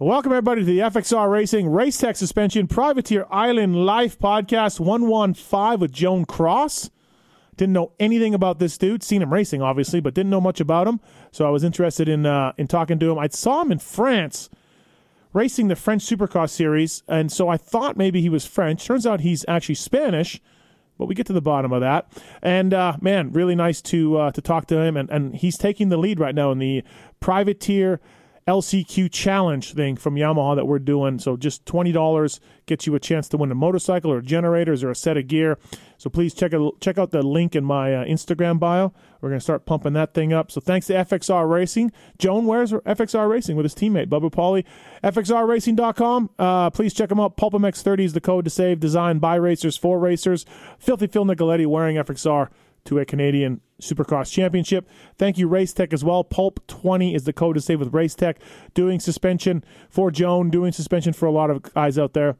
Welcome, everybody, to the FXR Racing Race Tech Suspension Privateer Island Life Podcast 115 with Joan Cros. Didn't know anything about this dude. Seen him racing, obviously, but didn't know much about him. So I was interested in uh, in talking to him. I saw him in France racing the French Supercross series, and so I thought maybe he was French. Turns out he's actually Spanish, but we get to the bottom of that. And uh, man, really nice to uh, to talk to him. And, and he's taking the lead right now in the privateer LCQ challenge thing from Yamaha that we're doing. So just twenty dollars gets you a chance to win a motorcycle or generators or a set of gear. So please check out check out the link in my uh, Instagram bio. We're gonna start pumping that thing up. So thanks to FXR Racing. Joan wears FXR Racing with his teammate Bubba Pauly. FXRRacing.com. Uh, please check them out. PulpMX30 is the code to save. Designed by racers for racers. Filthy Phil Nicoletti wearing FXR to a Canadian Supercross Championship. Thank you, Race Tech, as well. Pulp 20 is the code to save with Race Tech. Doing suspension for Joan, doing suspension for a lot of guys out there,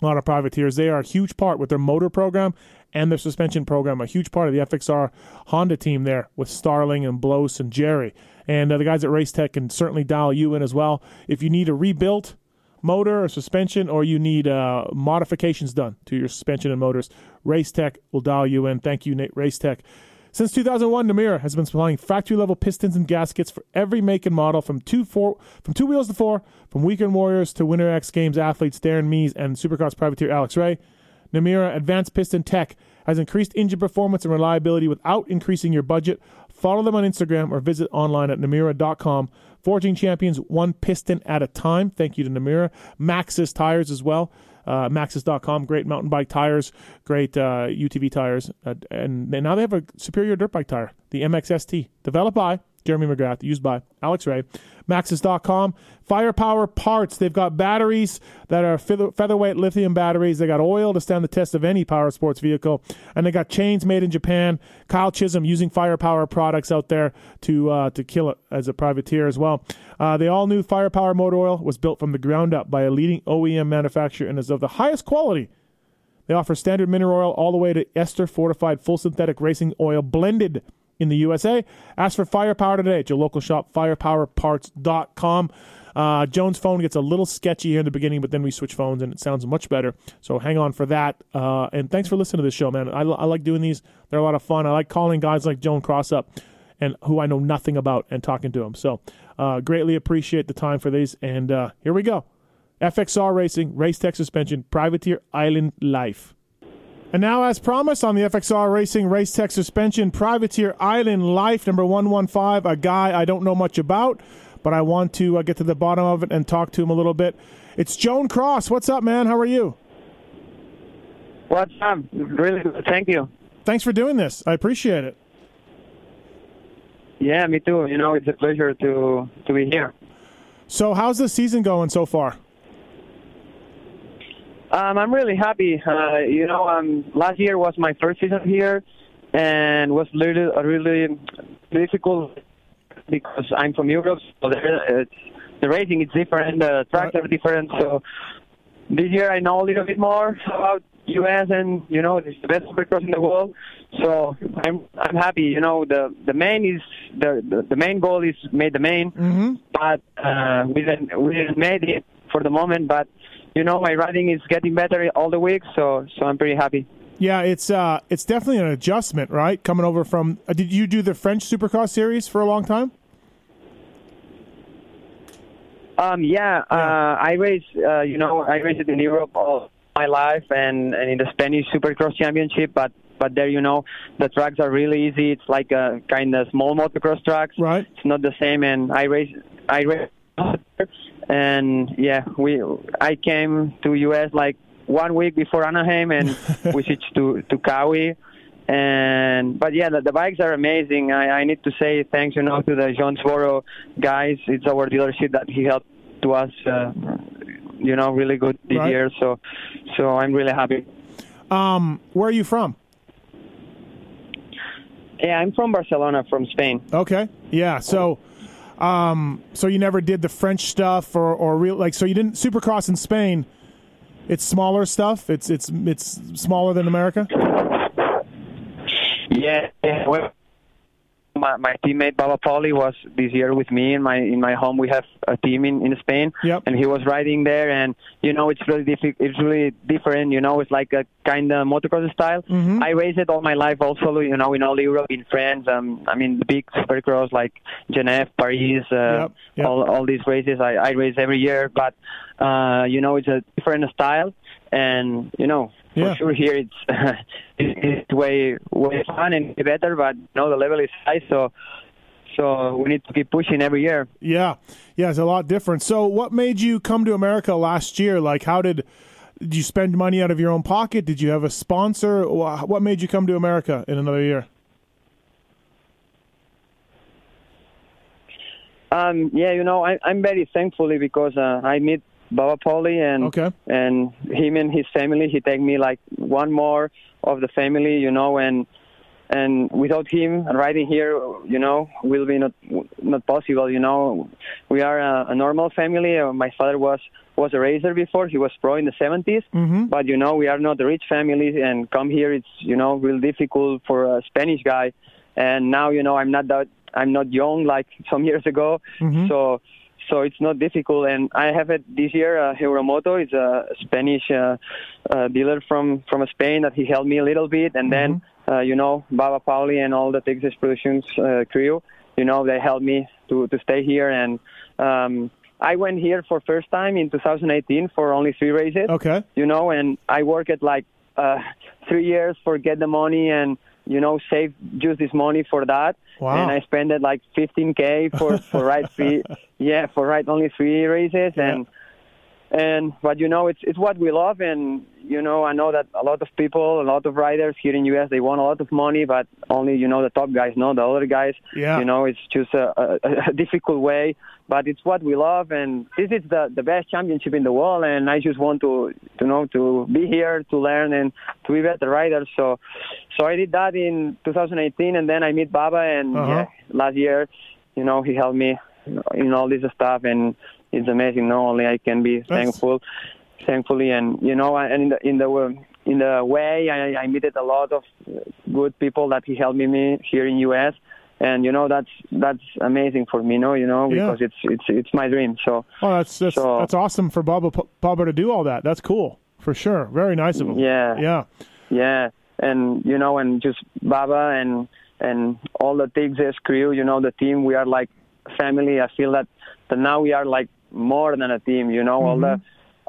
a lot of privateers. They are a huge part with their motor program and their suspension program, a huge part of the FXR Honda team there with Starling and Blos and Jerry. And uh, the guys at Race Tech can certainly dial you in as well. If you need a rebuilt motor or suspension, or you need uh, modifications done to your suspension and motors, Race Tech will dial you in. Thank you, Nate Race Tech. Since 2001, Namura has been supplying factory level pistons and gaskets for every make and model from two four from two wheels to four, from weekend warriors to Winter X Games athletes Darren Mees and Supercross privateer Alex Ray. Namura Advanced Piston Tech has increased engine performance and reliability without increasing your budget. Follow them on Instagram or visit online at namura.com. Forging champions one piston at a time. Thank you to Namura. Maxxis tires as well uh, Maxxis.com. Great mountain bike tires, great uh, UTV tires, uh, and, and now they have a superior dirt bike tire, the MXST, developed by Jeremy McGrath, used by Alex Ray. Maxxis.com. Firepower parts. They've got batteries that are featherweight lithium batteries. They got oil to stand the test of any power sports vehicle. And they got chains made in Japan. Kyle Chisholm using Firepower products out there to uh, to kill it as a privateer as well. Uh, the all new Firepower motor oil was built from the ground up by a leading OEM manufacturer and is of the highest quality. They offer standard mineral oil all the way to ester fortified full synthetic racing oil blended in the USA. Ask for Firepower today at your local shop, firepowerparts.com. Uh, Joan's phone gets a little sketchy here in the beginning, but then we switch phones and it sounds much better. So hang on for that. Uh, and thanks for listening to this show, man. I, I, like doing these. They're a lot of fun. I like calling guys like Joan Cros up and who I know nothing about and talking to them. So uh, greatly appreciate the time for these. And uh, here we go. FXR Racing, Race Tech Suspension, Privateer Island Life. And now, as promised, on the FXR Racing Race Tech Suspension Privateer Island Life number 115, a guy I don't know much about, but I want to uh, get to the bottom of it and talk to him a little bit. It's Joan Cros. What's up, man? How are you? What's up? Really good. Thank you. Thanks for doing this. I appreciate it. Yeah, me too. You know, it's a pleasure to to be here. So, how's the season going so far? Um, I'm really happy. Uh, you know, um, last year was my first season here, and was really really difficult because I'm from Europe. So there, the racing is different, the tracks are different. So this year I know a little bit more about U.S. and you know it's the best supercross in the world. So I'm I'm happy. You know the the main is the the, the main goal is made the main, mm-hmm. but uh, we didn't we didn't made it for the moment. But you know, my riding is getting better all the week, so so I'm pretty happy. Yeah, it's uh, it's definitely an adjustment, right? Coming over from, uh, did you do the French Supercross series for a long time? Um, yeah, yeah. Uh, I race. Uh, you know, I raced in Europe all my life, and and in the Spanish Supercross Championship. But but there, you know, the tracks are really easy. It's like a kind of small motocross tracks. Right. It's not the same, and I race. I race and yeah, we I came to US like one week before Anaheim, and we switched to to Kawi. And but yeah, the, the bikes are amazing. I, I need to say thanks, you know, to the Jonesboro guys. It's our dealership that he helped to us, uh, you know, really good this right. year. So, so I'm really happy. Um, where are you from? Yeah, I'm from Barcelona, from Spain. Okay. Yeah. So. Um, so you never did the French stuff, or or real like so you didn't Supercross in Spain. It's smaller stuff. It's it's it's smaller than America. Yeah, well, my, my teammate Bubba Pauly was this year with me in my in my home. We have a team in, in Spain, Yep. and he was riding there. And you know, it's really diffi- it's really different. You know, it's like a kind of motocross style. Mhm. I raced it all my life, also. You know, in all Europe, in France. Um, I mean, the big supercross like Genève, Paris, uh, Yep, yep. all all these races. I, I race every year, but uh, you know, it's a different style, and you know. Yeah. For sure, here it's it's way way fun and better, but you know the level is high, so so we need to keep pushing every year. Yeah, yeah, it's a lot different. So, what made you come to America last year? Like, how did did you spend money out of your own pocket? Did you have a sponsor? What made you come to America in another year? Um, yeah, you know, I, I'm very thankfully because uh, I meet Bubba Pauly and Okay. and him and his family. He take me like one more of the family, you know, and and without him riding here, you know, will be not not possible. You know, we are a, a normal family. Uh, my father was was a racer before. He was pro in the 70s, Mhm. but you know, we are not a rich family, and come here, it's you know, real difficult for a Spanish guy. And now, you know, I'm not that I'm not young like some years ago, Mhm. so so it's not difficult. And I have it this year. Uh, Euromoto is a Spanish uh, uh, dealer from from Spain that he helped me a little bit, and then uh, you know Bubba Pauly and all the Texas Productions uh, crew, you know they helped me to to stay here. And um, I went here for first time in 2018 for only three races Okay. you know, and I worked at like uh, three years for get the money and you know save just this money for that. Wow. And I spent it like 15k for for right three, yeah, for right only three races and and but you know it's it's what we love and you know I know that a lot of people, a lot of riders here in US they want a lot of money, but only you know the top guys know the other guys. Yeah. You know it's just a, a, a difficult way, but it's what we love and this is the the best championship in the world and I just want to to know to be here to learn and to be better rider. So so I did that in 2018 and then I meet Bubba and Uh-huh. yeah, last year, you know he helped me in all this stuff and it's amazing. No, only I can be thankful, thankfully, and you know, and in the in the in the way I, I met a lot of good people that he helped me, me here in U.S. And you know that's that's amazing for me, no, you know, Yeah. because it's it's it's my dream. So Oh, that's that's, So- that's awesome for Bubba Bubba to do all that. That's cool for sure. Very nice of him. Yeah. Yeah. Yeah, and you know, and just Bubba and and all the Texas crew, you know, the team, we are like family. I feel that that now we are like more than a team. You know, all the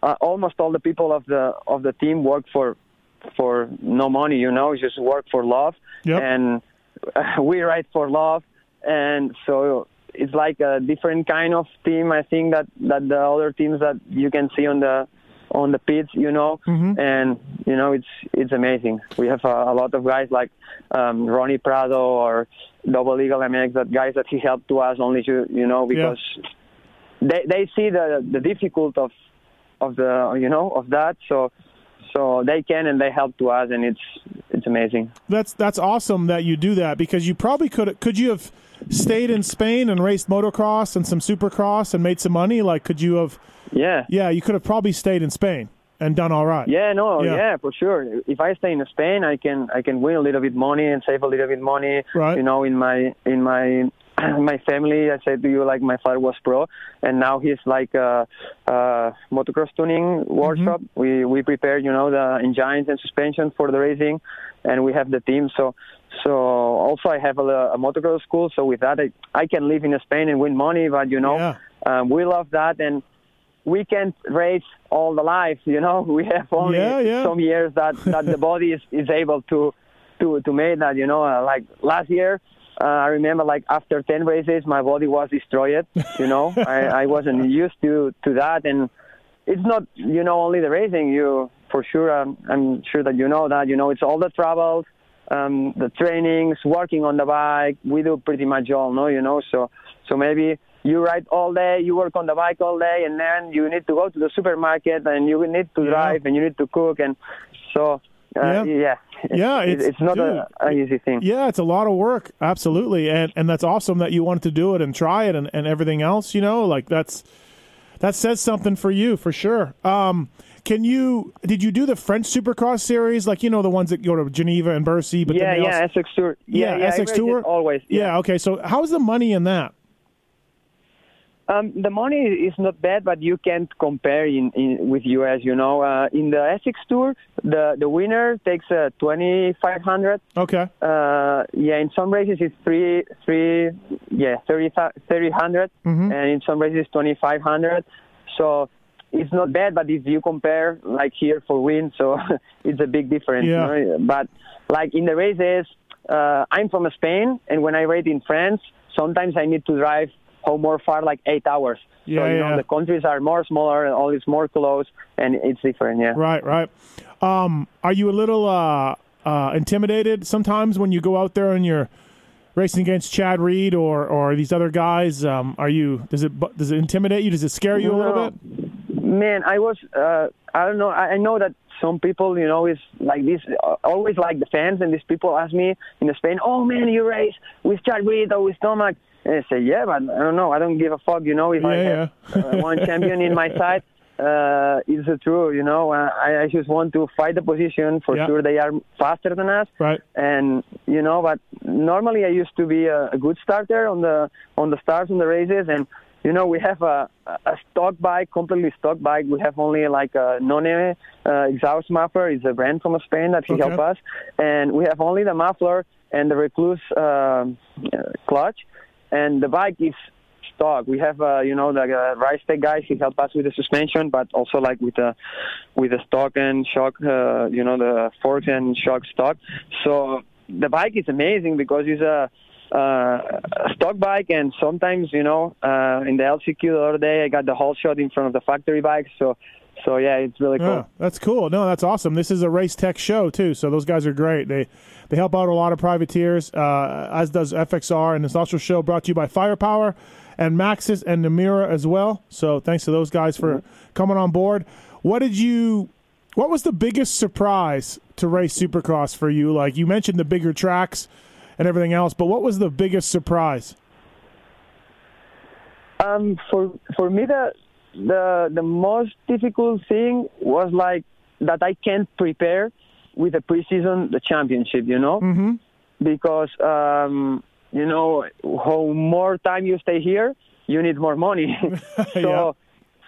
uh, almost all the people of the of the team work for for no money. You know, just work for love, Yep. and uh, we ride for love, and so. It's like a different kind of team. I think that, that the other teams that you can see on the on the pits, you know, Mhm. and you know it's it's amazing. We have a, a lot of guys like um, Ronnie Prado or Double Eagle MX, that guys that he helped to us only to you know because they they see the the difficult of of the you know of that, so so they can and they help to us, and it's it's amazing. That's that's awesome that you do that because you probably could could you have stayed in Spain and raced motocross and some supercross and made some money? Like, could you have? Yeah. Yeah, you could have probably stayed in Spain and done all right. Yeah, no, Yeah. yeah. for sure. If I stay in Spain, I can I can win a little bit money and save a little bit money. Right. You know, in my in my my family, I said to you, like my father was pro, and now he's like a, a motocross tuning workshop. We we prepare, you know, the engines and suspension for the racing, and we have the team. So so also I have a, a motocross school. So with that, I I can live in Spain and win money. But you know, Yeah. um, we love that and we can't race all the life, you know. We have only Yeah, yeah. some years that, that the body is, is able to to to make that, you know. Uh, like last year, uh, I remember like after ten races, my body was destroyed. You know, I, I wasn't used to to that, and it's not you know only the racing. You for sure, um, I'm sure that you know that. You know, it's all the travels, um, the trainings, working on the bike. We do pretty much all, no, you know. So so maybe you ride all day, you work on the bike all day, and then you need to go to the supermarket and you need to Yeah. drive and you need to cook, and so Yeah. Uh, yeah, Yeah, It- it's- it's, not dude, a, a easy thing. Yeah, it's a lot of work, absolutely, and and that's awesome that you wanted to do it and try it and, and everything else. You know, like that's that says something for you for sure. Um, can you? Did you do the French Supercross series, like you know the ones that go to Geneva and Bercy? But yeah, yeah, also, SX Tour. Yeah, Yeah, I SX Tour? always. yeah. Okay, so how's the money in that? Um, the money is not bad, but you can't compare in, in with US. You know, uh, in the SX Tour, the the winner takes uh, twenty five hundred. Okay. Uh, yeah, in some races it's three three yeah thirty thirty hundred, Mhm. and in some races twenty five hundred. So it's not bad, but if you compare like here for win, so it's a big difference. you Yeah. know? But like in the races, uh, I'm from Spain, and when I race in France, sometimes I need to drive home more far, like eight hours. Yeah, so you yeah. know the countries are more smaller, and all is more close, and it's different. Yeah. Right, right. Um, are you a little uh, uh, intimidated sometimes when you go out there and you're racing against Chad Reed or or these other guys? Um, are you does it does it intimidate you? Does it scare you a little bit? Man, I was, uh, I don't know, I I know that some people, you know, is like this, uh, always like the fans, and these people ask me in Spain, oh man, you race with Chad Reed or with Tomac. And I say, yeah, but I don't know, I don't give a fuck, you know, if I Yeah, have uh, one champion in my side. Uh, it's uh, true, you know. Uh, I, I just want to fight the position. For Yeah. sure, they are faster than us Right. and you know but normally i used to be a, a good starter on the on the starts on the races and you know we have a a stock bike completely stock bike we have only like a none uh, exhaust muffler it's a brand from spain that he Okay. helped us and we have only the muffler and the Rekluse um, uh, clutch and the bike is stock. We have, uh, you know, the uh, Race Tech guys. He helped us with the suspension, but also like with the with the stock and shock, uh, you know, the forks and shock stock. So the bike is amazing because it's a, uh, a stock bike, and sometimes, you know, uh, in the LCQ the other day, I got the whole shot in front of the factory bike. So, so yeah, it's really cool. Yeah, that's cool. No, that's awesome. This is a race tech show too, so those guys are great. They they help out a lot of privateers, uh, as does FXR, and it's also a show brought to you by Firepower and Maxxis and Namura as well. So thanks to those guys for coming on board. What did you? What was the biggest surprise to race Supercross for you? Like you mentioned the bigger tracks and everything else, but what was the biggest surprise? Um, for for me, the the the most difficult thing was like that I can't prepare with the preseason the championship. You know, Mm-hmm. because um, you know how more time you stay here, you need more money. so Yeah.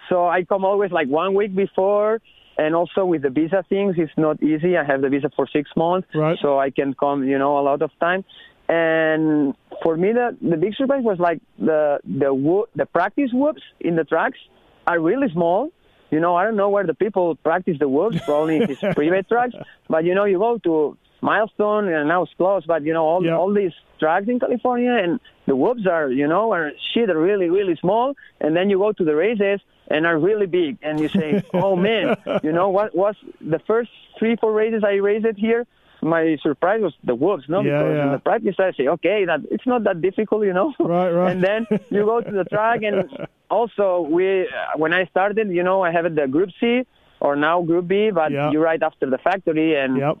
so I come always like one week before. And also with the visa things, it's not easy. I have the visa for six months, Right. so I can come, you know, a lot of time. And for me, the the big surprise was like the the wo- the practice whoops in the tracks are really small. You know, I don't know where the people practice the whoops, probably in his private tracks. But you know, you go to Milestone and now it's closed. But you know, all Yeah. all these tracks in California and the whoops are, you know, are shit are really really small. And then you go to the races and are really big, and you say, oh man, you know what was the first three four races I raced here. My surprise was the whoops, no? Yeah, because in the practice I say, okay, that it's not that difficult, you know. Right, right. And then you go to the track, and also we, uh, when I started, you know, I have the Group C or now Group B, but Yeah. you ride after the factory, and Yep.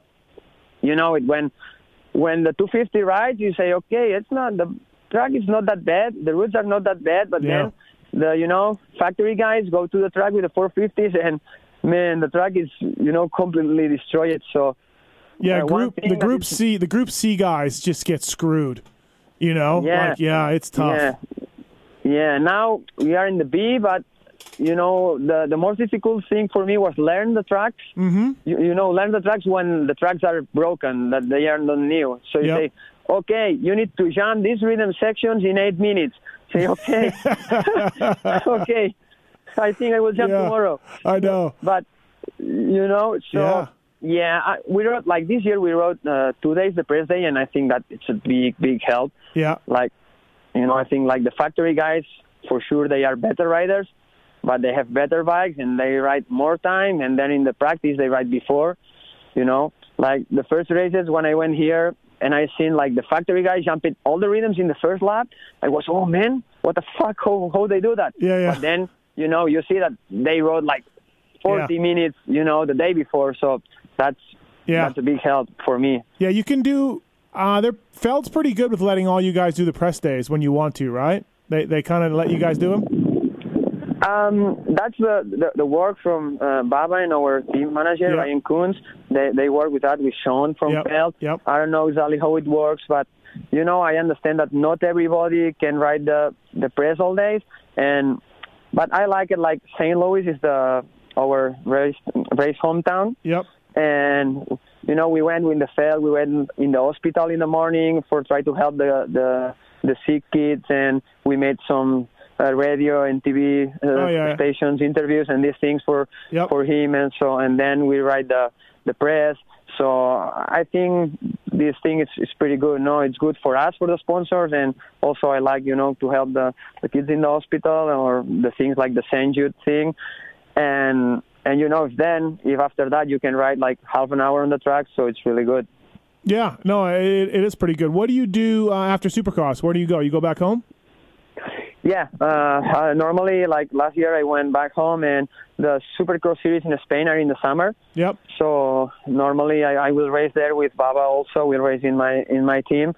you know it when when the 250 rides, you say, okay, it's not the track is not that bad, the routes are not that bad, but Yeah. then the you know factory guys go to the track with the 450s, and man, the track is you know completely destroyed. So Yeah, Uh, group the group is- C the group C guys just get screwed. You know? Yeah. Like yeah, it's tough. Yeah, yeah. Now we are in the B, but you know the the most difficult thing for me was learn the tracks. Mm-hmm. You, you know, learn the tracks when the tracks are broken, that they are not new. So you Yep. say, okay, you need to jump these rhythm sections in eight minutes. Say, okay, okay. I think I will jump Yeah. tomorrow. I know. But you know, so Yeah. Yeah, I, we wrote like this year. We wrote uh, two days the press day, and I think that it's a big, big help Yeah. like you know i think like the factory guys for sure they are better riders but they have better bikes and they ride more time and then in the practice they ride before you know like the first races when i went here and i seen like the factory guys jumping all the rhythms in the first lap i was oh man what the fuck how, how they do that Yeah, yeah. but then you know you see that they rode like 40 Yeah. minutes you know the day before so that's Yeah. that's a big help for me Yeah, you can do uh they're Feld's pretty good with letting all you guys do the press days when you want to, right? They they kind of let you guys do them? Um, that's the, the, the work from uh, Bubba and our team manager, Yep. Ryan Coons. They, they work with that with Sean from Yep, Feld. yep. I don't know exactly how it works, but you know, I understand that not everybody can ride the the press all days, and but I like it. Like St. Louis is the our race race hometown, Yep. And you know we went in the field we went in the hospital in the morning for try to help the the the sick kids and we made some uh, radio and tv uh, Oh, yeah. stations interviews and these things for Yep. for him and so and then we write the the press so i think this thing is, is pretty good no it's good for us for the sponsors and also i like you know to help the the kids in the hospital or the things like the st jude thing and and you know if then if after that you can ride like half an hour on the track so it's really good Yeah. No, it, it is pretty good. What do you do uh, after Supercross? Where do you go? You go back home? yeah uh, uh normally like last year i went back home and the supercross series in spain are in the summer Yep. so normally I, I will race there with bubba also we'll race in my in my team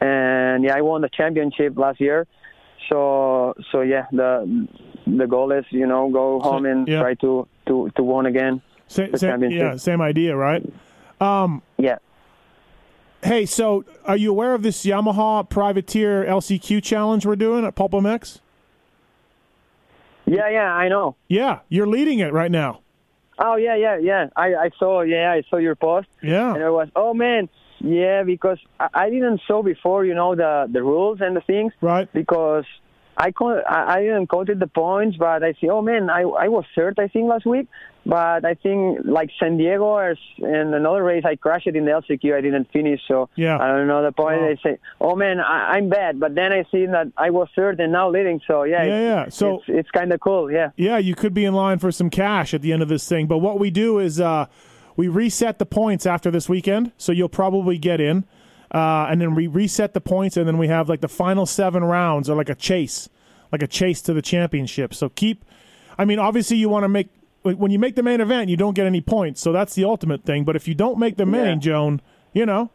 and yeah i won the championship last year so so yeah the the goal is you know go home and yeah. try to to to win again Sa- The sa- yeah, same idea, right? Um, yeah Hey, so are you aware of this Yamaha Privateer LCQ challenge we're doing at Pulp MX? yeah yeah i know Yeah, you're leading it right now. oh yeah yeah yeah i i saw yeah i saw your post Yeah. and I was, oh man, yeah, because I, I didn't saw before, you know, the the rules and the things, Right. because I co- I, I didn't counted the points, but I see, oh man, I I was third, I think last week, but I think like San Diego or and another race, I crashed it in the LCQ, I didn't finish, so Yeah. I don't know the point. Oh. I say, oh man, I, I'm bad, but then I see that I was third and now leading, so yeah, Yeah, yeah. So- it's, it's kind of cool, yeah. Yeah, you could be in line for some cash at the end of this thing. But what we do is uh, we reset the points after this weekend, so you'll probably get in. Uh, and then we reset the points, and then we have like the final seven rounds are like a chase, like a chase to the championship. So keep, I mean, obviously you want to make when you make the main event, you don't get any points, so that's the ultimate thing. But if you don't make the main, Yeah. Joan, you know,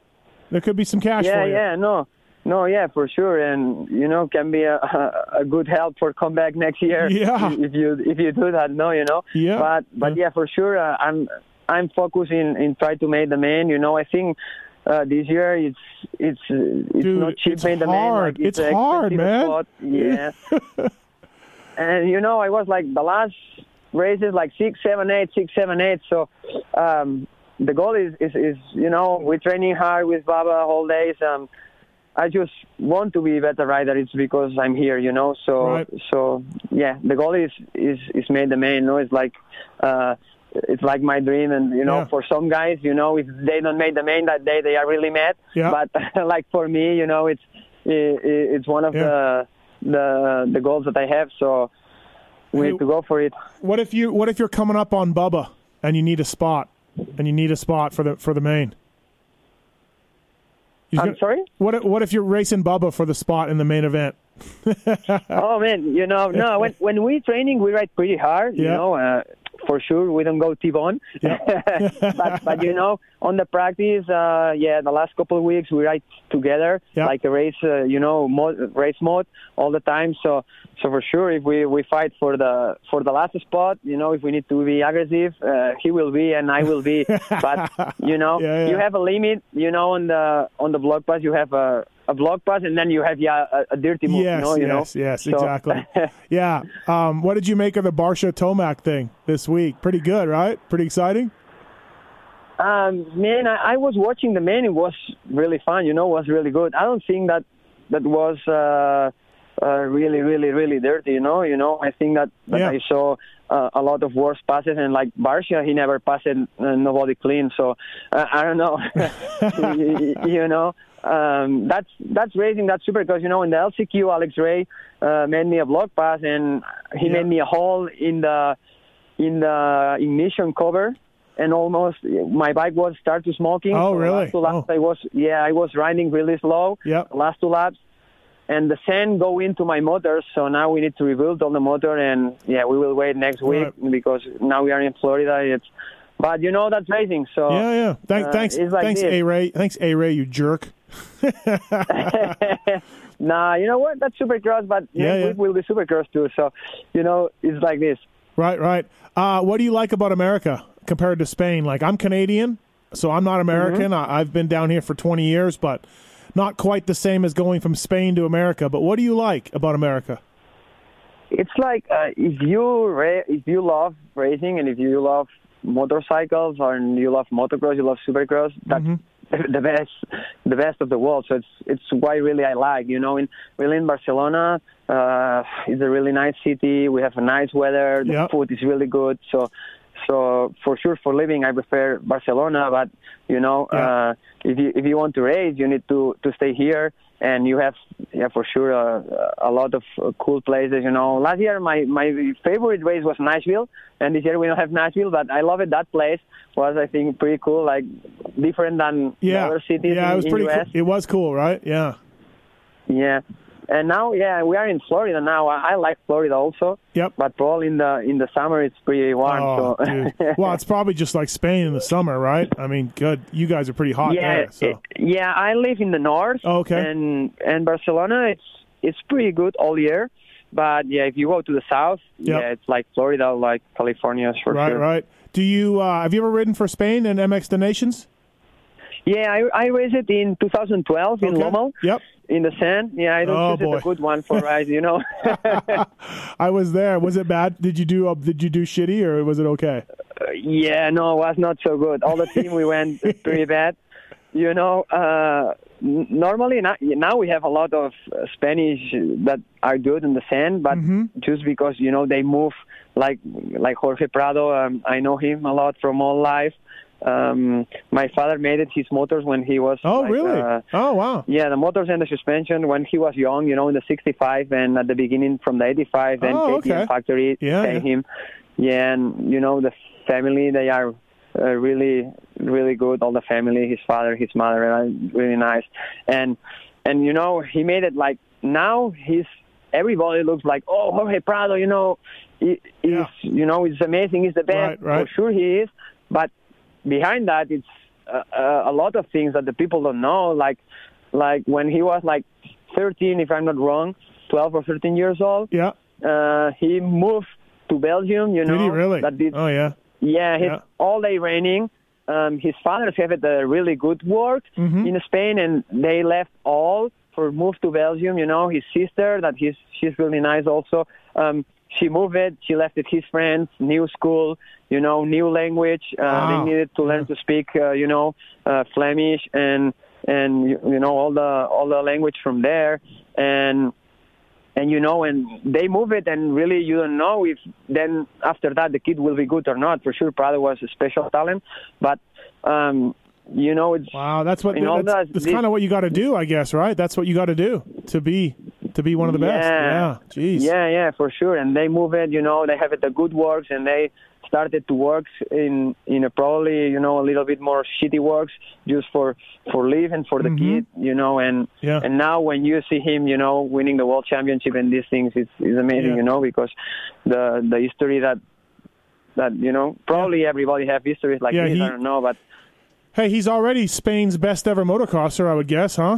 there could be some cash yeah, for you. yeah, no, no, yeah, for sure, and you know, can be a, a, good help for comeback next year. Yeah. if you if you do that, no, you know. Yeah. But but yeah, for sure, uh, I'm I'm focusing in try to make the main. You know, I think. Uh, this year it's it's it's Dude, not cheap it's the main. hard. Like, It's a hard, man. Spot. Yeah. and you know, I was like the last races like six, seven, eight, six, seven, eight. So um, the goal is, is is you know we're training hard with Bubba whole days. Um, I just want to be a better rider. It's because I'm here, you know. So Right. so yeah, the goal is is is made the main. No, it's like. Uh, it's like my dream, and you know, Yeah. for some guys, you know, if they don't make the main that day, they are really mad. Yeah. But like for me, you know, it's it, it's one of Yeah. the the the goals that I have. So we Hey, need to go for it. What if you What if you're coming up on Bubba and you need a spot, and you need a spot for the for the main? He's I'm gonna- sorry. What if- What if you're racing Bubba for the spot in the main event? Oh man, you know, no. When when we training, we ride pretty hard. You Yeah. know, uh, for sure we don't go T-bone. but but you know, on the practice, uh, yeah, the last couple of weeks we ride together, Yeah. like a race, uh, you know, mod, race mode all the time. So so for sure, if we we fight for the for the last spot, you know, if we need to be aggressive, uh, he will be and I will be. but you know, Yeah, yeah. you have a limit. You know, on the on the block pass, you have a a block pass, and then you have yeah a, a dirty move. yes, you know, you know? yes, yes, So- exactly. yeah. Um, what did you make of the Barcia Tomac thing this week? Pretty good, right? Pretty exciting. Um, man, I, I was watching the man. It was really fun. You know, was really good. I don't think that that was uh, uh, really, really, really dirty. You know, you know. I think that, that Yeah. I saw uh, a lot of worse passes, and like Barcia, he never passed uh, nobody clean. So uh, I don't know. you, you know. Um, that's that's racing. That's super because you know in the LCQ, Alex Ray uh, made me a block pass, and he Yeah. made me a hole in the in the ignition cover and almost my bike was start to smoking. Oh, So really? Last two laps, Oh. I was yeah, I was riding really slow. Yeah. Last two laps, and the sand go into my motor. So now we need to rebuild all the motor, and yeah, we will wait next week Right. because now we are in Florida. It's but you know that's racing. So Yeah, yeah. Thank, uh, thanks, like thanks. A Ray. Thanks, A Ray. You jerk. Nah, you know what? That's Supercross, but Yeah, yeah. week will be Supercross too. So, you know, it's like this. Right, right. Uh, what do you like about America compared to Spain? Like, I'm Canadian, so I'm not American. Mm-hmm. I, I've been down here for 20 years, but not quite the same as going from Spain to America. But what do you like about America? It's like uh, if you ra- if you love racing and if you love motorcycles and you love motocross, you love Supercross. That's the best, the best of the world. So it's it's why really I like. You know, in really in Barcelona, uh, it's a really nice city. We have a nice weather. The Yep. food is really good. So. So for sure, for living, I prefer Barcelona. But you know, Yeah. uh, if you if you want to race, you need to to stay here, and you have yeah for sure uh, a lot of uh, cool places. You know, last year my my favorite race was Nashville, and this year we don't have Nashville, but I love it. That place was I think pretty cool, like different than Yeah, other cities yeah, in, it was pretty. US. Cool. It was cool, right? Yeah, Yeah, and now yeah we are in Florida now. I, I like Florida also, yep. but probably in the in the summer it's pretty warm. Oh, so. Well, it's probably just like Spain in the summer, right? I mean, good. You guys are pretty hot yeah, there. So it- yeah. I live in the north. Oh, okay. And and Barcelona, it's it's pretty good all year. But yeah, if you go to the south, Yep. yeah, it's like Florida, like California for right, sure. right. Do you uh, have you ever ridden for Spain and MX des Nations? Yeah, I I raced it in 2012 in Okay. Lommel Yep. In the sand. Yeah, I don't Oh, choose it boy. a good one for ride, you know. I was there. Was it bad? Did you do? Uh, did you do shitty or was it okay? yeah, no, it was not so good. All the team we went pretty bad. You know, uh, normally now, now we have a lot of uh, Spanish that are good in the sand, but Mm-hmm. just because you know they move like like Jorge Prado, um, I know him a lot from all life. Um, my father made it his motors when he was. Oh, like, really? Uh, oh, wow. yeah, the motors and the suspension when he was young, you know, in the 65 and at the beginning from the 85 and Oh, KTM okay. factory Yeah, yeah. him. Yeah, and you know the family they are uh, really really good. All the family, his father, his mother, are really nice. And and you know he made it like now he's everybody looks like oh Jorge Prado, you know, he, he's Yeah. you know he's amazing, he's the best. Right, right. For sure he is, but behind that it's uh, uh, a lot of things that the people don't know like like when he was like 13 if i'm not wrong 12 or 13 years old Yeah. uh he moved to belgium you know Did he really? that did oh, yeah. yeah he's Yeah. all day raining um his father had a really good work Mhm. in spain and they left all for move to belgium you know his sister that he's she's really nice also um she moved it she left it his friends new school you know new language uh, Wow. they needed to learn to speak uh, you know uh, flemish and and you you know all the all the language from there and and you know and they move it and really you don't know if then after that the kid will be good or not for sure prado was a special talent but um you know it's Wow, that's what that's, that- that's kind of what you got to do, I guess, right? That's what you got to do to be to be one of the best. Yeah. Yeah, jeez. Yeah, yeah, for sure. And they move it, you know, they have it the good works and they started to work in in a probably, you know, a little bit more shitty works just for for live and for the Mhm. kid, you know, and Yeah. and now when you see him, you know, winning the world championship and these things it's it's amazing, Yeah. you know, because the the history that that you know probably everybody have histories like Yeah, this. he- I don't know, but Hey, he's already Spain's best ever motocrosser, I would guess, huh?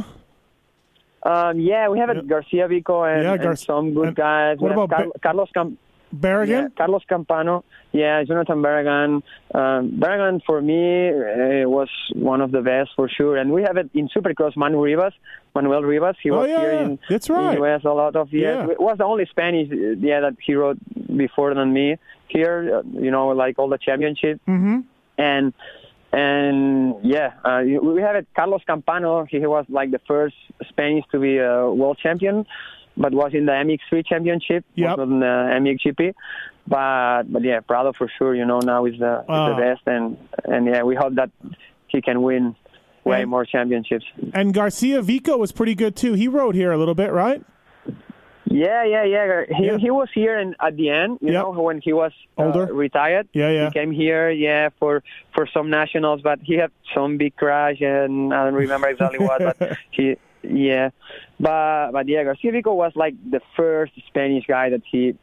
Um, yeah, we have it Garcia Vico and, Yeah, and some good and guys. what about Car- Be- Carlos Camp? Yeah, Carlos Campano. Yeah, Jonathan Barragan. Um, Barragan for me uh, was one of the best for sure. And we have it in Supercross. Manuel Rivas, Manuel Rivas. He Oh, was yeah, here yeah. in, That's in right. US a lot of years. Yeah. It was the only Spanish, uh, yeah, that he rode before than me here. You know, like all the championship Mm-hmm. and and yeah, uh, we have it. Carlos Campano. He was like the first Spanish to be a world champion, but was in the MX3 championship, Yep. was not in the MXGP. But but yeah, Prado for sure. You know now is the is the best, and and yeah, we hope that he can win way And- more championships. And Garcia Vico was pretty good too. He rode here a little bit, right? Yeah, yeah, yeah. He Yeah. he was here and at the end, you Yep. know, when he was uh, Older? retired. Yeah, yeah. He came here, yeah, for for some nationals, but he had some big crash, and I don't remember exactly what. But he, yeah, but but yeah, Garcia Vico was like the first Spanish guy that he,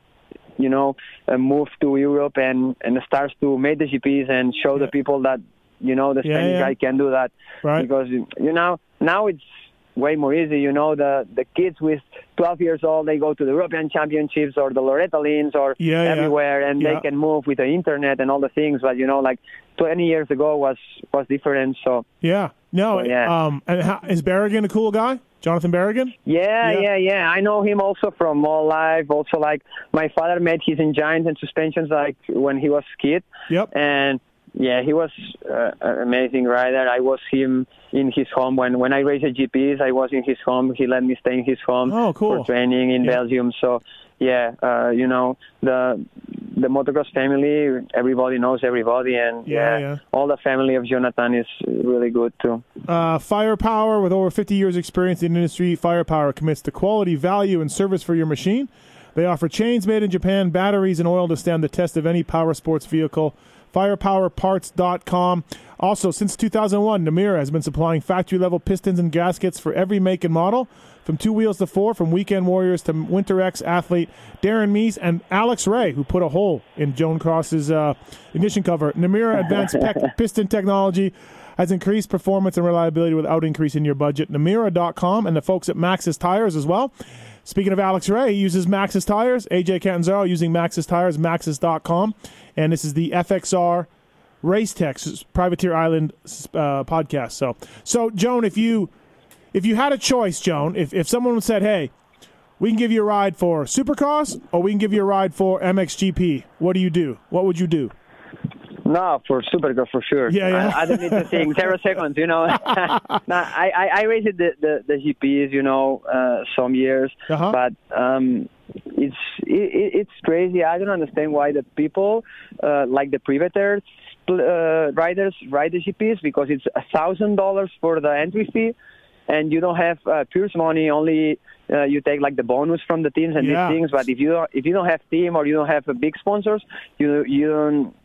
you know, uh, moved to Europe and and starts to make the GPs and show the people that you know the Yeah, Spanish yeah. guy can do that Right. because you know now it's way more easy. You know, the the kids with 12 years old, they go to the European Championships or the Loretta Lynn's or Yeah, yeah. everywhere, and Yeah. they can move with the internet and all the things. But you know, like 20 years ago was was different. So Yeah. No. So, yeah. Um. And how, is Barragan a cool guy? Jonathan Barragan? yeah, Yeah. yeah, yeah, I know him also from all life. Also, like my father met his in Giants and suspensions like when he was a kid. Yep. and yeah, he was uh, an amazing rider. I was him in his home when when I raced at GPs. I was in his home. He let me stay in his home Oh, cool. for training in Yeah. Belgium. So yeah, uh, you know the the motocross family. Everybody knows everybody, and Yeah, yeah, yeah. all the family of Jonathan is really good too. Uh, Firepower, with over 50 years' experience in the industry, Firepower commits to quality, value, and service for your machine. They offer chains made in Japan, batteries, and oil to stand the test of any power sports vehicle. FirepowerParts.com. Also, since 2001, Namura has been supplying factory level pistons and gaskets for every make and model, from two wheels to four, from Weekend Warriors to Winter X athlete Darren Meese and Alex Ray, who put a hole in Joan Cros's uh, ignition cover. Namura Advanced Pec- Piston Technology has increased performance and reliability without increasing your budget. Namura.com and the folks at Maxxis Tires as well. Speaking of Alex Ray, he uses Maxxis Tires. AJ Catanzaro using Maxxis Tires, Maxxis.com. And this is the FXR Race Techs Privateer Island uh, podcast. So, so Joan, if you if you had a choice, Joan, if if someone said, "Hey, we can give you a ride for Supercross, or we can give you a ride for MXGP," what do you do? What would you do? No, for Supercross for sure. Yeah, yeah. I, I don't need to think zero seconds. You know, no, I, I I raced the, the the GPs. You know, uh, some years, Uh-huh. but um, it's it, it's crazy. I don't understand why the people uh, like the privateers uh, riders ride the GPs because it's a thousand dollars for the entry fee, and you don't have uh, pure money. Only uh, you take like the bonus from the teams and Yeah. these things. But if you don't, if you don't have team or you don't have uh, big sponsors, you you don't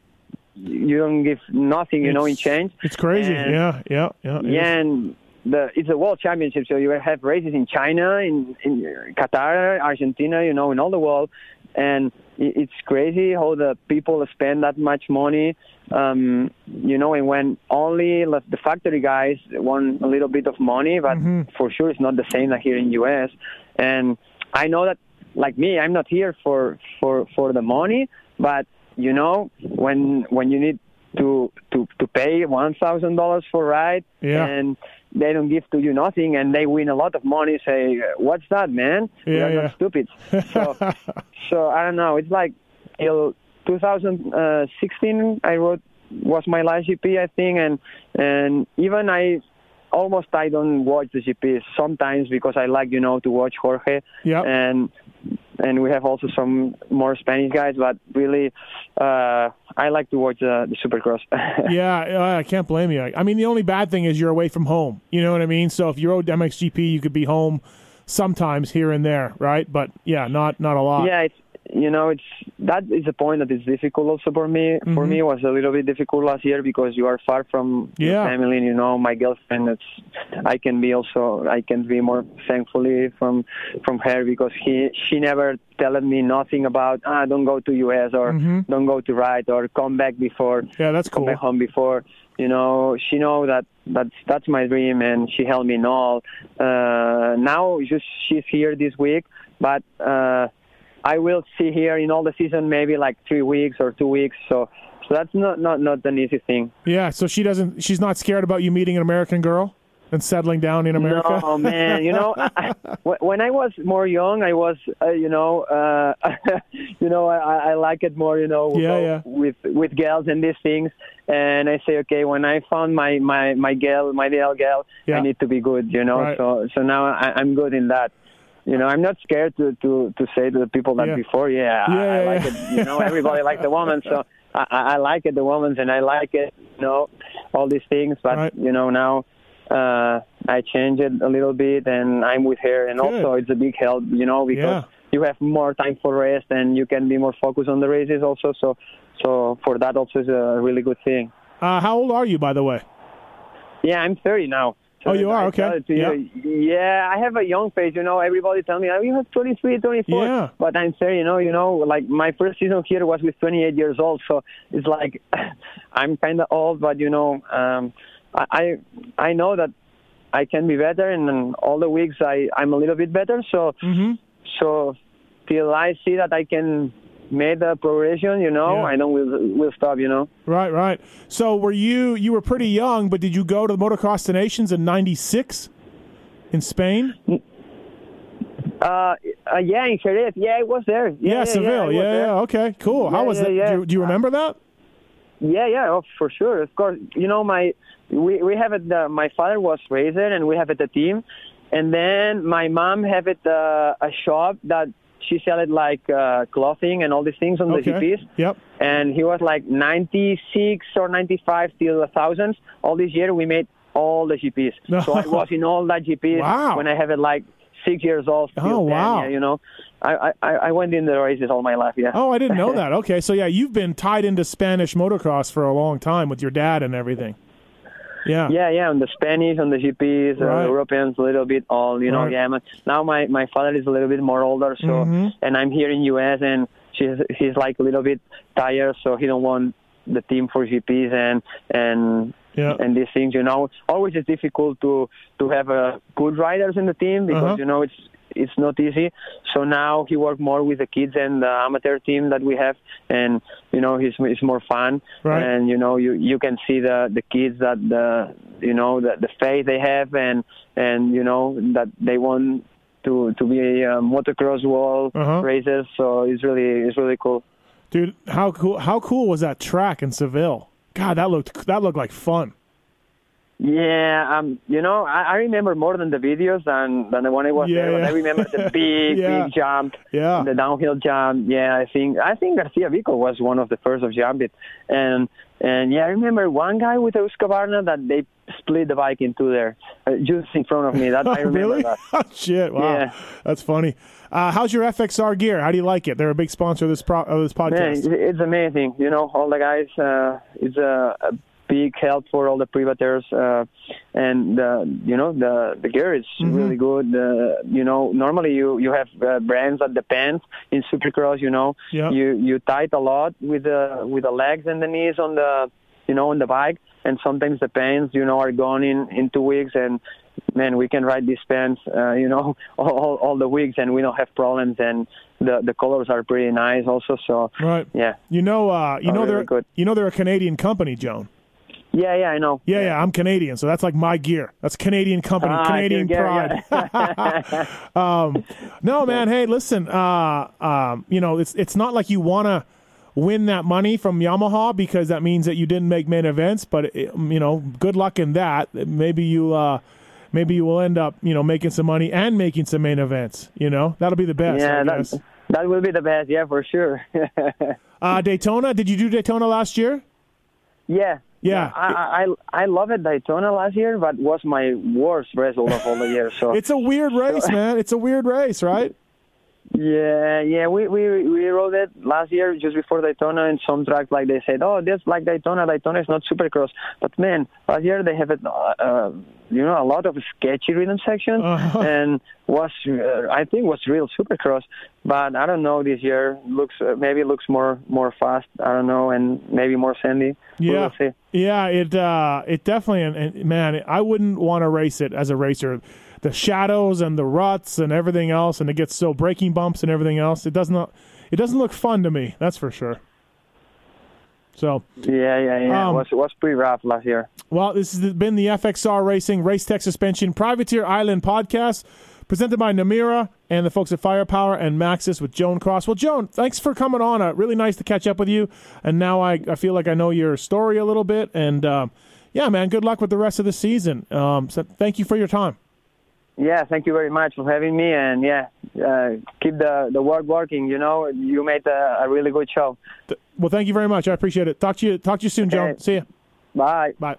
you don't give nothing. You know, in change. It's crazy. And- yeah, yeah, yeah. it is. Yeah, and the it's a world championship, so you have races in China, in, in Qatar, Argentina, you know, in all the world, and it's crazy how the people spend that much money, um, you know, and when only the factory guys want a little bit of money, but Mhm. for sure it's not the same like here in U.S. And I know that, like me, I'm not here for for for the money, but you know, when when you need to to to pay one thousand dollars for a ride Yeah. and they don't give to you nothing and they win a lot of money say what's that man Yeah, we are yeah. not stupid so so i don't know it's like till 2016 i wrote was my last gp i think and and even i almost i don't watch the gps sometimes because i like you know to watch jorge Yep. and and we have also some more Spanish guys, but really, uh, I like to watch uh, the Supercross. yeah, I can't blame you. I mean, the only bad thing is you're away from home. You know what I mean? So if you rode MXGP, you could be home sometimes here and there, right? But yeah, not not a lot. yeah, it's you know, it's that is a point that is difficult also for me. For Mhm. me, it was a little bit difficult last year because you are far from Yeah. your family. And, you know, my girlfriend. It's I can be also I can be more thankfully from from her because he she never telling me nothing about ah don't go to US or Mhm. don't go to ride or come back before Yeah, that's cool. come back home before. You know, she know that that's that's my dream, and she helped me in all. Uh, now, just she's here this week, but uh, I will see here in all the season, maybe like three weeks or two weeks. So, so that's not not not an easy thing. Yeah, so she doesn't. She's not scared about you meeting an American girl and settling down in America. No, man. You know, I, when I was more young, I was, uh, you know, uh, you know, I, I like it more, you know, Yeah, uh, yeah. with with girls and these things. And I say, okay, when I found my my my girl, my ideal girl, Yeah. I need to be good, you know. Right. So so now I, I'm good in that. You know, I'm not scared to to to say to the people that Yeah. before, yeah, I, Yeah, I yeah, like it. You know, everybody like the woman, so. I, I I like it, the women's, and I like it, you know, all these things. But Right. you know, now uh, I change it a little bit, and I'm with her, and Good. also it's a big help, you know, because Yeah. you have more time for rest, and you can be more focused on the races also. So, so for that also is a really good thing. Uh, how old are you, by the way? Yeah, I'm 30 now. So Oh, you are? I Okay. tell it to you. Yeah, I have a young face. You know, everybody tell me, oh, you have 23, 24. Yeah. But I'm 30, you know, you know, like my first season here was with 28 years old. So it's like I'm kind of old, but, you know, um, I, I know that I can be better, and then all the weeks I I'm a little bit better. So Mm-hmm. so till I see that I can make the progression, you know, Yeah. I don't will we'll stop, you know. Right, right. So were you you were pretty young, but did you go to the Motocross des Nations in '96 in Spain? Uh, uh yeah, in Jerez, yeah, it was there. Yeah, Yeah, yeah, Seville. Was Yeah, there. yeah, Okay, cool. How Yeah, was yeah, it? yeah. Do, you, do you remember that? Yeah, yeah, oh, for sure, of course. You know, my we we have it. Uh, my father was racer, and we have it a team, and then my mom have it uh, a shop that she sell it like uh, clothing and all these things on the Okay. GPs. Yep. And he was like 96 or 95 till the thousands. All this year we made all the GPs. So I was in all that GPs Wow. when I have it like six years old. Still Oh, then, yeah, you know, I, I I went in the races all my life. Yeah. Oh, I didn't know that. Okay, so yeah, you've been tied into Spanish motocross for a long time with your dad and everything. Yeah. Yeah, yeah, on the Spanish, on the GPs, Right. uh, Europeans, a little bit all, you know. Right. Yeah, now my my father is a little bit more older, so Mhm. and I'm here in US, and she's he's like a little bit tired, so he don't want the team for GPs and and Yeah. and these things, you know. Always it's difficult to to have uh, good riders in the team because Uh-huh. you know it's it's not easy. So now he work more with the kids and the amateur team that we have, and you know he's it's more fun. Right. And you know you you can see the the kids that the you know the the faith they have and and you know that they want to to be a motocross world Uh-huh. racers. So it's really it's really cool. Dude, how cool how cool was that track in Seville? God, that looked that looked like fun. Yeah, um, you know, I, I remember more than the videos than than the one I was Yeah, there. But yeah. I remember the big, Yeah. big jump, Yeah. the downhill jump. Yeah, I think I think Garcia Vico was one of the first of jump it, and and yeah, I remember one guy with a Husqvarna that they split the bike in two there, uh, just in front of me. That I remember really? that. Shit! Wow, Yeah. that's funny. Uh, how's your FXR gear? How do you like it? They're a big sponsor of this pro- of this podcast. it's, it's amazing. You know, all the guys. Uh, it's a, a big help for all the privateurs, uh, and uh, you know the the gear is Mm-hmm. really good. Uh, you know, normally you you have uh, brands that depend in Supercross. You know, Yeah. you you tight a lot with the with the legs and the knees on the you know on the bike, and sometimes the pants you know are gone in in two weeks and. Man, we can ride these pants, uh, you know, all, all, all the weeks, and we don't have problems. And the the colors are pretty nice, also. So, Right. yeah, You know, uh, you know really they're good. you know they're a Canadian company, Joan. Yeah, yeah, I know. Yeah, yeah, I'm Canadian, so that's like my gear. That's Canadian company, Ah, Canadian gear, pride. yeah. um, no, man. Hey, listen. Uh, um, you know, it's it's not like you want to win that money from Yamaha because that means that you didn't make main events. But it, you know, good luck in that. Maybe you. Uh, Maybe you will end up, you know, making some money and making some main events. You know, that'll be the best. yeah, I that, that will be the best. Yeah, for sure. Uh, Daytona. Did you do Daytona last year? yeah. Yeah. I, I I love it Daytona last year, but was my worst result of all the years. So It's a weird race, man. It's a weird race, right? yeah, yeah, we we we rode it last year just before Daytona, and some tracks like they said, oh, this like Daytona. Daytona is not Supercross, but man, last year they have it, uh, uh, you know, a lot of sketchy rhythm sections, Uh-huh. and was uh, I think was real Supercross. But I don't know this year looks uh, maybe looks more more fast. I don't know, and maybe more sandy. Yeah, see. yeah. It uh, it definitely and, and man, I wouldn't want to race it as a racer. The shadows and the ruts and everything else, and it gets so braking bumps and everything else. It does not. It doesn't look fun to me. That's for sure. So, Yeah, yeah, yeah. Um, it was was pretty rough last year. well, this has been the FXR Racing Race Tech Suspension Privateer Island podcast, presented by Namura and the folks at Firepower and Maxxis with Joan Cros. Well, Joan, thanks for coming on. Uh, really nice to catch up with you. And now I, I feel like I know your story a little bit. And um, yeah, man, good luck with the rest of the season. Um, so thank you for your time. Yeah, thank you very much for having me, and yeah, uh, keep the the work working. You know, you made a, a really good show. Well, thank you very much. I appreciate it. Talk to you. Talk to you soon. Okay. See you. Bye. Bye.